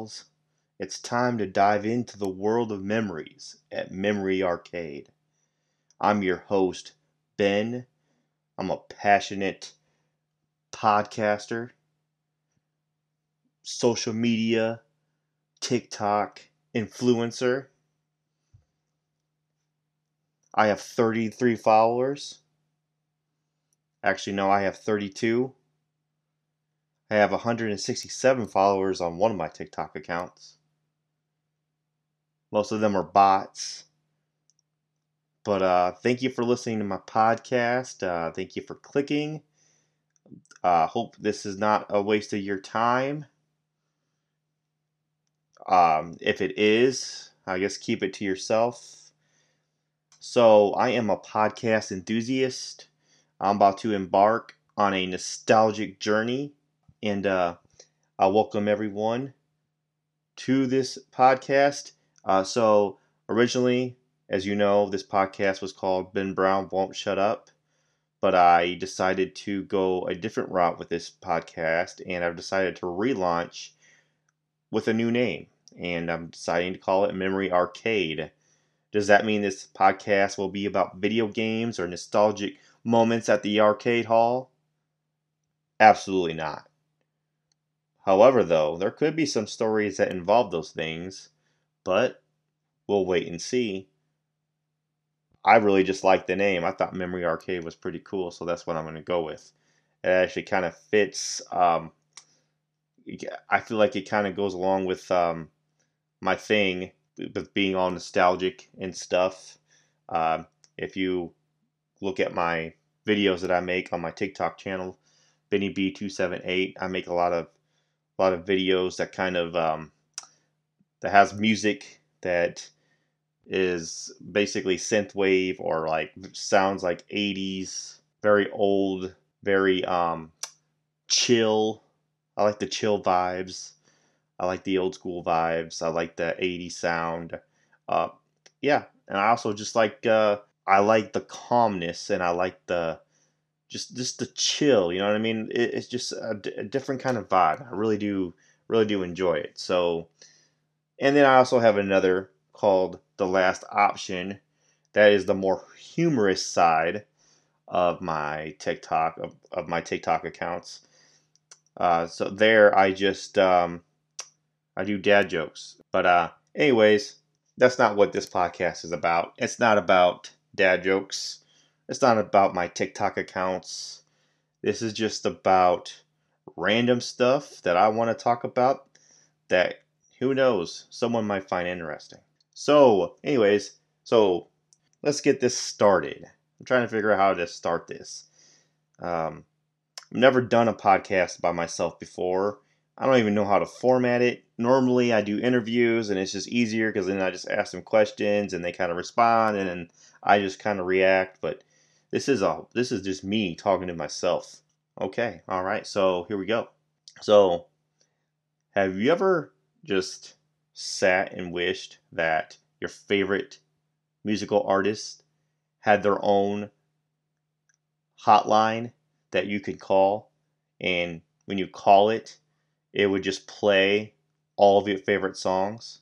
pals. It's time to dive into the world of memories at Memory Arcade. I'm your host, Ben. I'm a passionate podcaster, social media, TikTok influencer. I have 33 followers. Actually, no, I have 32. I have 167 followers on one of my TikTok accounts. Most of them are bots. But uh, thank you for listening to my podcast. Uh, thank you for clicking. Uh, hope this is not a waste of your time. Um, if it is, I guess keep it to yourself. So, I am a podcast enthusiast. I'm about to embark on a nostalgic journey, and uh, I welcome everyone to this podcast. Uh, so, originally, as you know, this podcast was called Ben Brown Won't Shut Up, but I decided to go a different route with this podcast, and I've decided to relaunch with a new name, and I'm deciding to call it Memory Arcade. Does that mean this podcast will be about video games or nostalgic moments at the arcade hall? Absolutely not. However, though, there could be some stories that involve those things, but we'll wait and see. I really just like the name. I thought Memory Arcade was pretty cool, so that's what I'm going to go with. It actually kind of fits. Um, I feel like it kind of goes along with um, my thing with being all nostalgic and stuff. Um, if you look at my videos that I make on my TikTok channel, Benny B278, I make a lot of a lot of videos that kind of um, that has music that is basically synthwave or like sounds like 80s, very old, very um, chill. I like the chill vibes. I like the old school vibes. I like the 80s sound. Uh, yeah, and I also just like uh, I like the calmness and I like the just just the chill. You know what I mean? It, it's just a, d- a different kind of vibe. I really do really do enjoy it. So, and then I also have another called the last option. That is the more humorous side of my TikTok of, of my TikTok accounts. Uh, so there, I just um, I do dad jokes. But uh, anyways, that's not what this podcast is about. It's not about dad jokes. It's not about my TikTok accounts. This is just about random stuff that I want to talk about that who knows someone might find interesting. So, anyways, so let's get this started. I'm trying to figure out how to start this. Um, I've never done a podcast by myself before. I don't even know how to format it. Normally, I do interviews, and it's just easier because then I just ask them questions, and they kind of respond, and I just kind of react. But this is a this is just me talking to myself. Okay, all right. So here we go. So, have you ever just sat and wished that your favorite musical artist had their own hotline that you could call and when you call it it would just play all of your favorite songs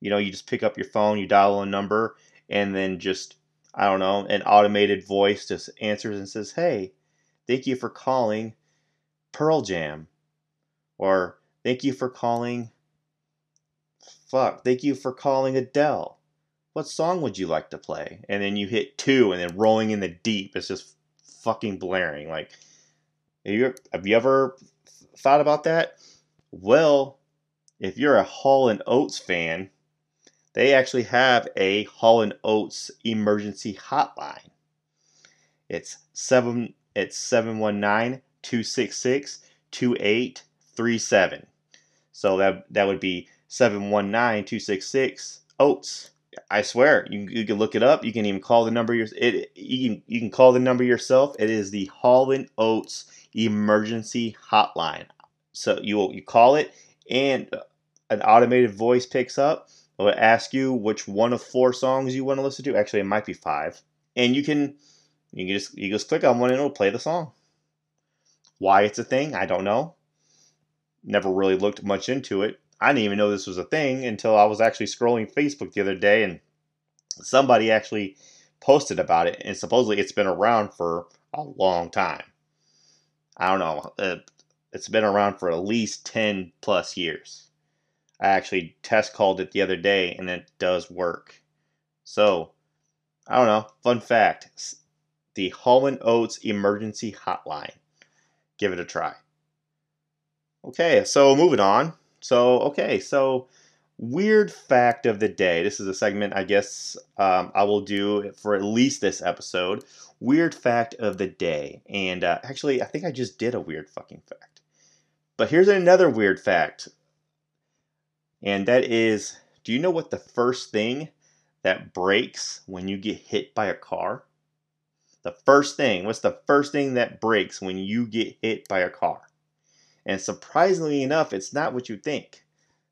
you know you just pick up your phone you dial a number and then just i don't know an automated voice just answers and says hey thank you for calling pearl jam or thank you for calling fuck, thank you for calling Adele. What song would you like to play? And then you hit two, and then rolling in the deep is just fucking blaring. Like, have you, have you ever thought about that? Well, if you're a Hall and Oates fan, they actually have a Hall Oates emergency hotline. It's seven. It's 719-266-2837. So that that would be 719-266 oats i swear you, you can look it up you can even call the number your, it you can you can call the number yourself it is the Hall and Oates emergency hotline so you you call it and an automated voice picks up it will ask you which one of four songs you want to listen to actually it might be five and you can you can just you just click on one and it'll play the song why it's a thing i don't know never really looked much into it. I didn't even know this was a thing until I was actually scrolling Facebook the other day and somebody actually posted about it. And supposedly it's been around for a long time. I don't know. Uh, it's been around for at least 10 plus years. I actually test called it the other day and it does work. So, I don't know. Fun fact the Hall & Oates Emergency Hotline. Give it a try. Okay, so moving on. So, okay, so weird fact of the day. This is a segment I guess um, I will do for at least this episode. Weird fact of the day. And uh, actually, I think I just did a weird fucking fact. But here's another weird fact. And that is do you know what the first thing that breaks when you get hit by a car? The first thing, what's the first thing that breaks when you get hit by a car? And surprisingly enough, it's not what you think.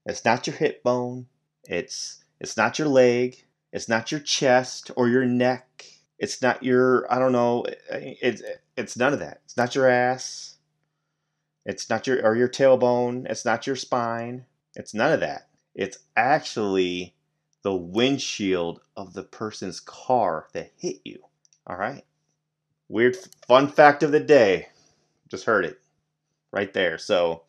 It's not your hip bone. It's it's not your leg. It's not your chest or your neck. It's not your I don't know. It's it's none of that. It's not your ass. It's not your or your tailbone. It's not your spine. It's none of that. It's actually the windshield of the person's car that hit you. All right. Weird fun fact of the day. Just heard it right there. So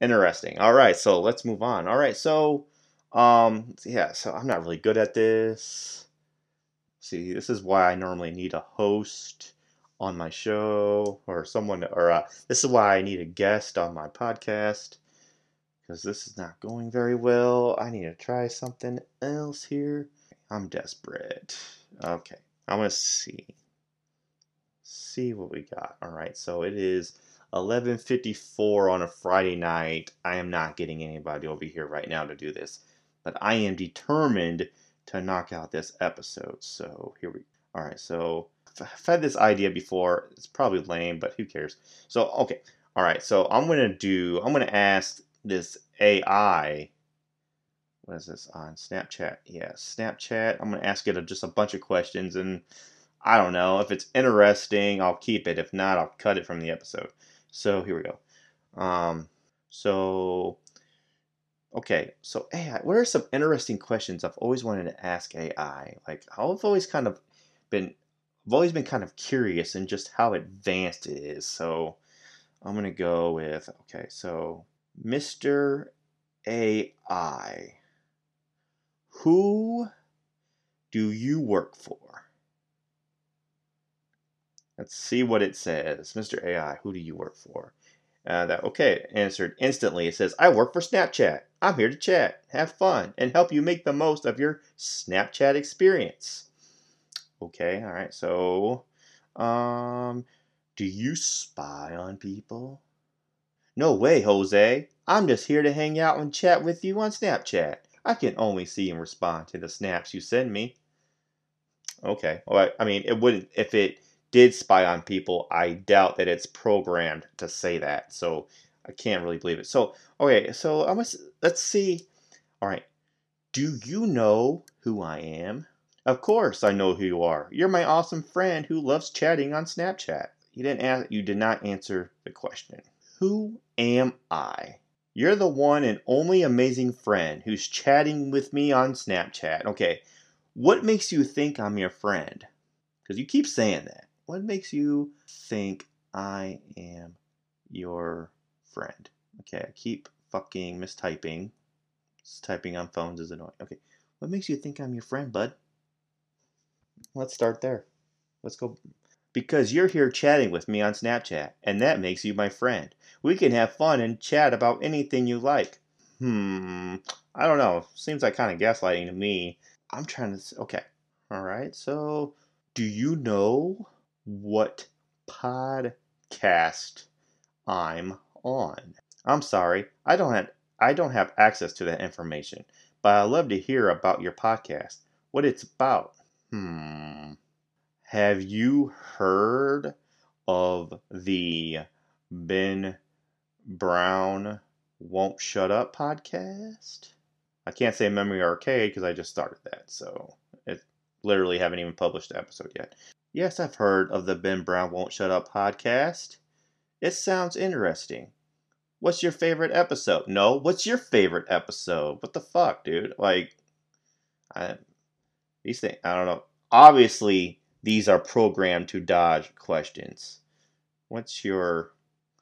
interesting. All right, so let's move on. All right, so um yeah, so I'm not really good at this. See, this is why I normally need a host on my show or someone or uh, this is why I need a guest on my podcast because this is not going very well. I need to try something else here. I'm desperate. Okay, I'm gonna see. See what we got. All right, so it is 11:54 on a Friday night. I am not getting anybody over here right now to do this, but I am determined to knock out this episode. So here we. All right, so I've had this idea before. It's probably lame, but who cares? So okay, all right. So I'm gonna do. I'm gonna ask this AI. What is this on Snapchat? Yeah, Snapchat. I'm gonna ask it just a bunch of questions, and I don't know if it's interesting. I'll keep it. If not, I'll cut it from the episode. So here we go. Um, so, okay, so AI, what are some interesting questions I've always wanted to ask AI? Like, I've always kind of been, I've always been kind of curious in just how advanced it is. So, I'm gonna go with okay. So, Mr. AI, who do you work for? Let's see what it says. Mr. AI, who do you work for? Uh, that okay answered instantly. It says, "I work for Snapchat. I'm here to chat, have fun, and help you make the most of your Snapchat experience." Okay, all right. So, um, do you spy on people? No way, Jose. I'm just here to hang out and chat with you on Snapchat. I can only see and respond to the snaps you send me. Okay. Well, I, I mean, it wouldn't if it did spy on people, I doubt that it's programmed to say that. So I can't really believe it. So okay, so I must let's see. All right, do you know who I am? Of course, I know who you are. You're my awesome friend who loves chatting on Snapchat. You didn't ask, you did not answer the question. Who am I? You're the one and only amazing friend who's chatting with me on Snapchat. Okay, what makes you think I'm your friend? Because you keep saying that. What makes you think I am your friend? Okay, I keep fucking mistyping. typing on phones is annoying. Okay, what makes you think I'm your friend, bud? Let's start there. Let's go. Because you're here chatting with me on Snapchat, and that makes you my friend. We can have fun and chat about anything you like. Hmm, I don't know. Seems like kind of gaslighting to me. I'm trying to. Okay. All right. So, do you know what podcast I'm on. I'm sorry, I don't have I don't have access to that information, but I'd love to hear about your podcast, what it's about. Hmm. Have you heard of the Ben Brown Won't Shut Up podcast? I can't say Memory Arcade because I just started that, so it literally haven't even published the episode yet. Yes, I've heard of the Ben Brown Won't Shut Up podcast. It sounds interesting. What's your favorite episode? No, what's your favorite episode? What the fuck, dude? Like, I, these things, I don't know. Obviously, these are programmed to dodge questions. What's your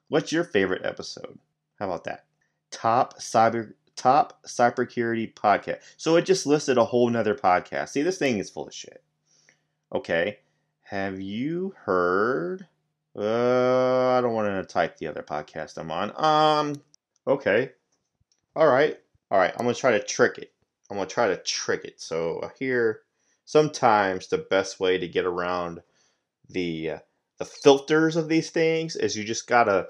What's your favorite episode? How about that? Top cyber top cybersecurity podcast. So it just listed a whole nother podcast. See, this thing is full of shit. Okay. Have you heard? Uh, I don't want to type the other podcast I'm on. Um. Okay. All right. All right. I'm gonna try to trick it. I'm gonna try to trick it. So here, sometimes the best way to get around the uh, the filters of these things is you just gotta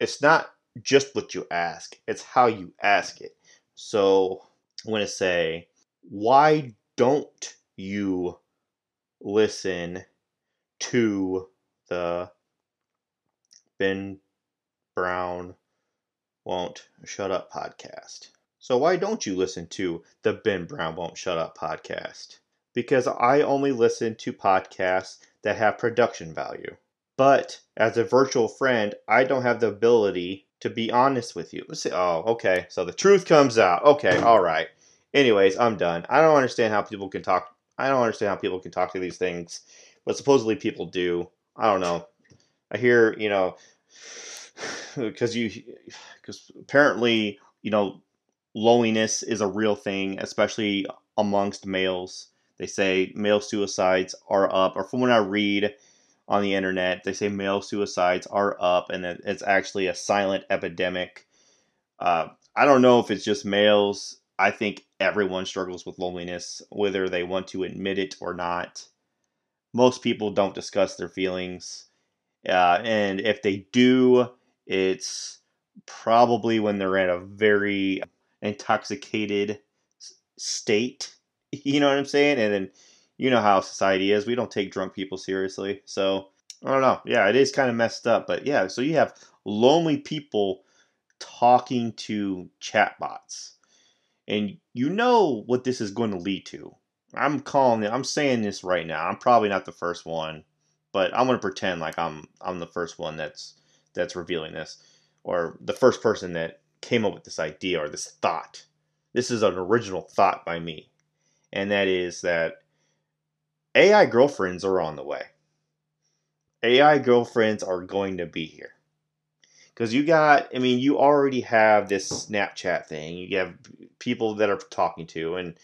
it's not just what you ask it's how you ask it. So i'm to say why don't you listen to the ben brown won't shut up podcast? So why don't you listen to the ben brown won't shut up podcast because i only listen to podcasts that have production value but as a virtual friend, I don't have the ability to be honest with you. Let's say, oh, okay. So the truth comes out. Okay, all right. Anyways, I'm done. I don't understand how people can talk. I don't understand how people can talk to these things, but supposedly people do. I don't know. I hear, you know, because you, because apparently, you know, loneliness is a real thing, especially amongst males. They say male suicides are up, or from what I read, on the internet. They say male suicides are up, and it's actually a silent epidemic. Uh, I don't know if it's just males. I think everyone struggles with loneliness, whether they want to admit it or not. Most people don't discuss their feelings. Uh, and if they do, it's probably when they're in a very intoxicated state. You know what I'm saying? And then you know how society is. We don't take drunk people seriously. So I don't know. Yeah, it is kind of messed up. But yeah, so you have lonely people talking to chatbots. And you know what this is going to lead to. I'm calling it, I'm saying this right now. I'm probably not the first one, but I'm going to pretend like I'm I'm the first one that's that's revealing this or the first person that came up with this idea or this thought. This is an original thought by me. And that is that AI girlfriends are on the way. AI girlfriends are going to be here. Because you got, I mean, you already have this Snapchat thing. You have people that are talking to, and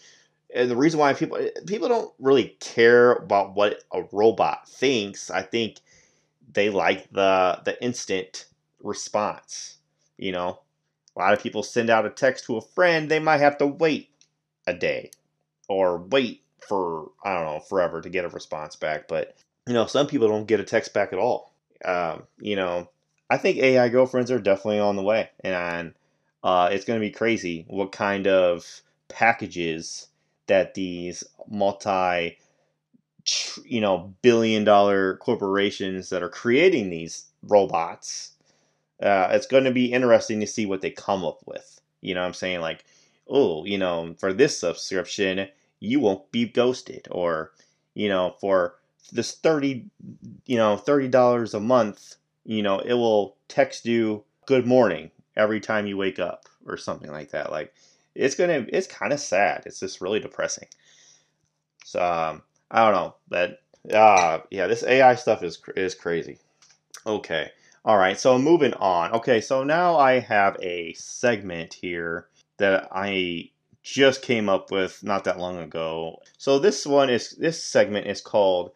and the reason why people people don't really care about what a robot thinks. I think they like the the instant response. You know, a lot of people send out a text to a friend. They might have to wait a day or wait for I don't know forever to get a response back. But you know, some people don't get a text back at all. Um, you know, I think AI girlfriends are definitely on the way, and uh, it's going to be crazy what kind of packages that these multi you know billion dollar corporations that are creating these robots uh, it's going to be interesting to see what they come up with you know what i'm saying like oh you know for this subscription you won't be ghosted. Or you know for this 30 you know $30 a month you know it will text you good morning every time you wake up or something like that. Like it's gonna it's kind of sad. It's just really depressing. So um, i don't know. But uh yeah this ai stuff is is crazy. Okay. All right. So moving on. Okay. So now i have a segment here that i just came up with not that long ago. So this one is this segment is called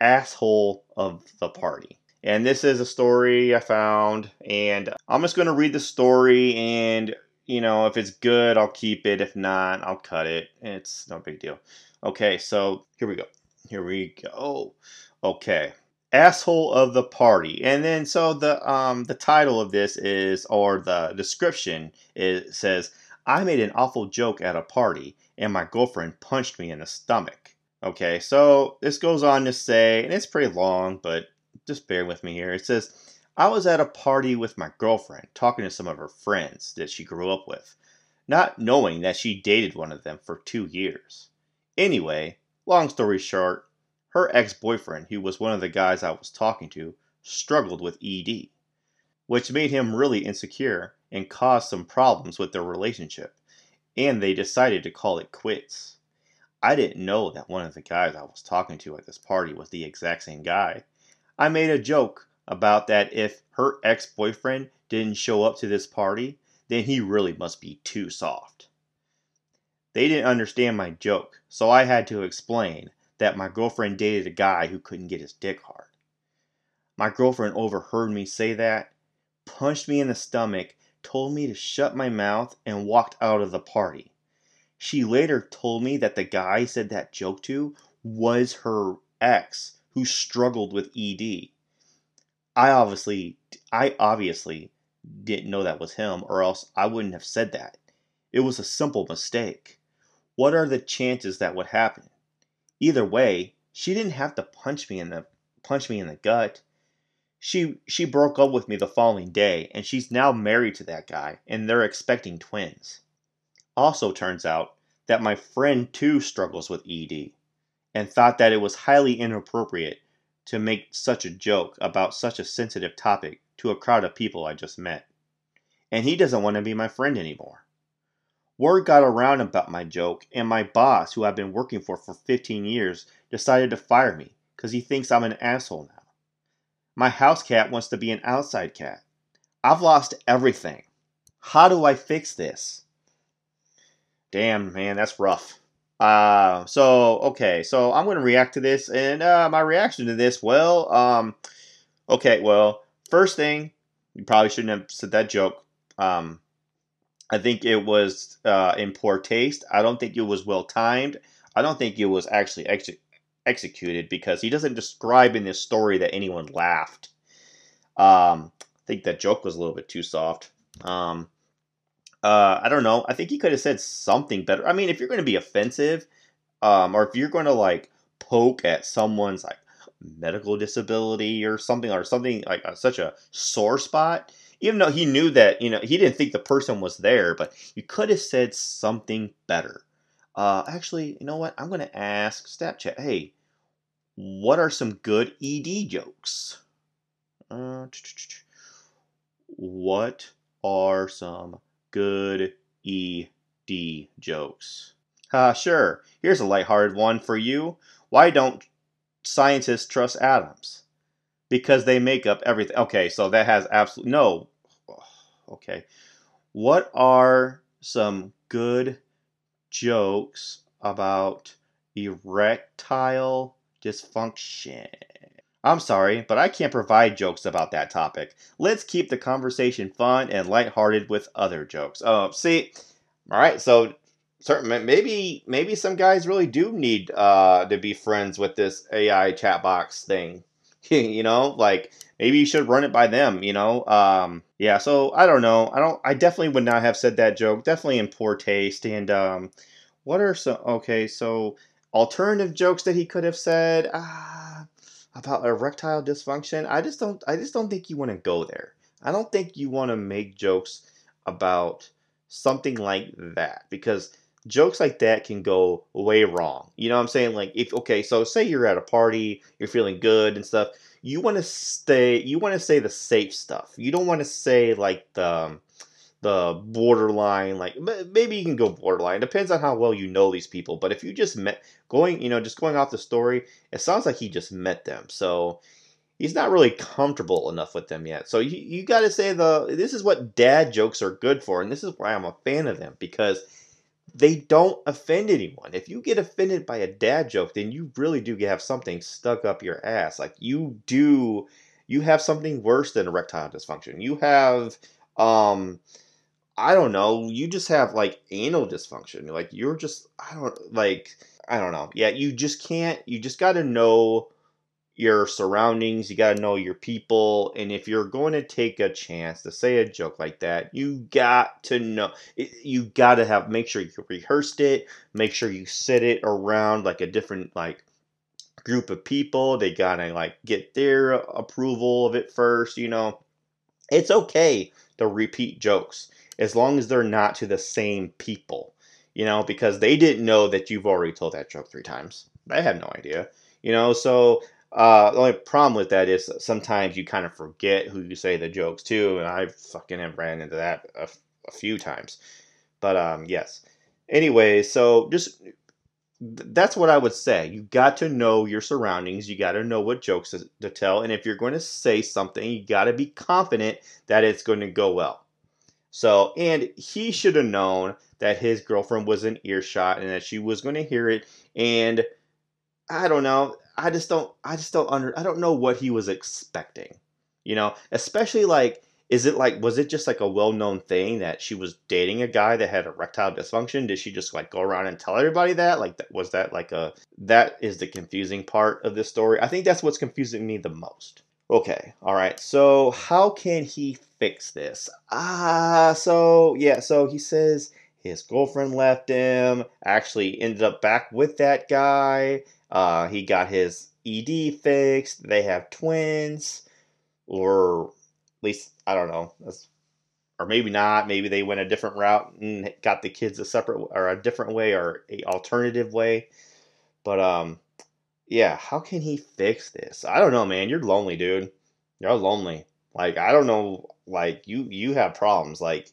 Asshole of the Party. And this is a story I found and I'm just going to read the story and you know, if it's good, I'll keep it. If not, I'll cut it. It's no big deal. Okay, so here we go. Here we go. Okay. Asshole of the party. And then so the um the title of this is or the description is says I made an awful joke at a party and my girlfriend punched me in the stomach. Okay, so this goes on to say, and it's pretty long, but just bear with me here. It says, I was at a party with my girlfriend talking to some of her friends that she grew up with, not knowing that she dated one of them for two years. Anyway, long story short, her ex boyfriend, who was one of the guys I was talking to, struggled with ED, which made him really insecure and caused some problems with their relationship, and they decided to call it quits. I didn't know that one of the guys I was talking to at this party was the exact same guy. I made a joke about that if her ex boyfriend didn't show up to this party, then he really must be too soft. They didn't understand my joke, so I had to explain that my girlfriend dated a guy who couldn't get his dick hard. My girlfriend overheard me say that, punched me in the stomach, told me to shut my mouth, and walked out of the party. She later told me that the guy said that joke to was her ex who struggled with ED. I obviously I obviously didn't know that was him or else I wouldn't have said that. It was a simple mistake. What are the chances that would happen? Either way, she didn't have to punch me in the punch me in the gut. She she broke up with me the following day and she's now married to that guy and they're expecting twins. Also turns out that my friend too struggles with ED and thought that it was highly inappropriate to make such a joke about such a sensitive topic to a crowd of people I just met. And he doesn't want to be my friend anymore. Word got around about my joke, and my boss, who I've been working for for 15 years, decided to fire me because he thinks I'm an asshole now. My house cat wants to be an outside cat. I've lost everything. How do I fix this? Damn, man, that's rough. Uh, so, okay, so I'm going to react to this, and uh, my reaction to this, well, um, okay, well, first thing, you probably shouldn't have said that joke. Um, I think it was uh, in poor taste. I don't think it was well timed. I don't think it was actually ex- executed because he doesn't describe in this story that anyone laughed. Um, I think that joke was a little bit too soft. Um, uh, I don't know. I think he could have said something better. I mean, if you're going to be offensive, um, or if you're going to like poke at someone's like medical disability or something, or something like uh, such a sore spot, even though he knew that you know he didn't think the person was there, but you could have said something better. Uh, actually, you know what? I'm going to ask Snapchat. Hey, what are some good ED jokes? Uh, what are some good ED jokes? Uh, sure. Here's a lighthearted one for you. Why don't scientists trust atoms? Because they make up everything. Okay, so that has absolutely no Okay. What are some good jokes about erectile dysfunction? I'm sorry, but I can't provide jokes about that topic. Let's keep the conversation fun and lighthearted with other jokes. Oh, see, all right. So, certain maybe maybe some guys really do need uh, to be friends with this AI chat box thing. you know, like maybe you should run it by them, you know? Um, yeah, so I don't know. I don't I definitely would not have said that joke. Definitely in poor taste. And um, what are some okay, so alternative jokes that he could have said uh, about erectile dysfunction. I just don't I just don't think you want to go there. I don't think you want to make jokes about something like that because jokes like that can go way wrong. You know what I'm saying? Like if okay, so say you're at a party, you're feeling good and stuff you want to stay you want to say the safe stuff. You don't want to say like the um, the borderline like maybe you can go borderline. Depends on how well you know these people. But if you just met going you know just going off the story it sounds like he just met them. So he's not really comfortable enough with them yet. So you, you got to say the this is what dad jokes are good for and this is why i'm a fan of them. Because they don't offend anyone. If you get offended by a dad joke, then you really do have something stuck up your ass. Like you do, you have something worse than erectile dysfunction. You have, um, I don't know, you just have like anal dysfunction. Like you're just, I don't like, I don't know. Yeah, you just can't. You just got to know your surroundings, you got to know your people, and if you're going to take a chance to say a joke like that, you got to know you got to have make sure you rehearsed it, make sure you said it around like a different like group of people. They got to like get their approval of it first, you know. It's okay to repeat jokes as long as they're not to the same people, you know, because they didn't know that you've already told that joke 3 times. They had no idea. You know, so Uh, the only problem with that is sometimes you kind of forget who you say the jokes to, and I fucking have ran into that a, few times. But um, yes. Anyway, so just that's what I would say. You got to know your surroundings. You got to know what jokes to, to tell, and if you're going to say something, you got to be confident that it's going to go well. So, and he should have known that his girlfriend was in earshot and that she was going to hear it. And I don't know. I just don't. I just don't under. I don't know what he was expecting. You know, especially like, is it like, was it just like a well-known thing that she was dating a guy that had erectile dysfunction? Did she just like go around and tell everybody that? Like, was that like a? That is the confusing part of this story. I think that's what's confusing me the most. Okay, all right. So how can he fix this? Ah, so yeah, so he says his girlfriend left him. Actually, ended up back with that guy. Uh, he got his ED fixed. They have twins, or at least I don't know. That's, or maybe not. Maybe they went a different route and got the kids a separate or a different way or a alternative way. But um, yeah, how can he fix this? I don't know, man. You're lonely, dude. You're lonely. Like I don't know. Like you, you have problems. Like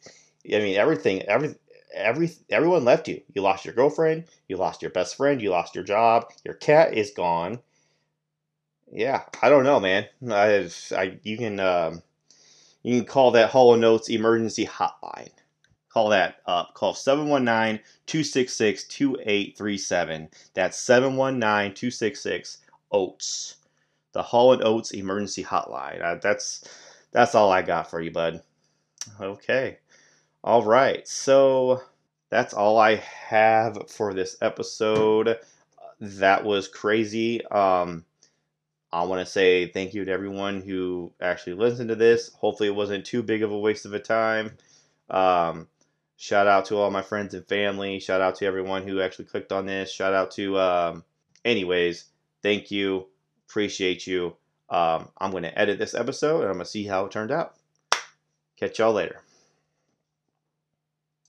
I mean, everything, every, every, everyone left you. You lost your girlfriend. You lost your best friend. You lost your job. Your cat is gone. Yeah, I don't know, man. I, I you can, um, you can call that Hall & Oates emergency hotline. Call that up. Call 719 266 2837. That's 719 266 OATS. The Hall & Oates Emergency Hotline. Uh, that's that's all I got for you, bud. Okay. All right. So that's all I have for this episode. That was crazy. Um, I want to say thank you to everyone who actually listened to this. Hopefully, it wasn't too big of a waste of a time. Um, Shout out to all my friends and family. Shout out to everyone who actually clicked on this. Shout out to, um, anyways, thank you. Appreciate you. Um, I'm going to edit this episode and I'm going to see how it turned out. Catch y'all later.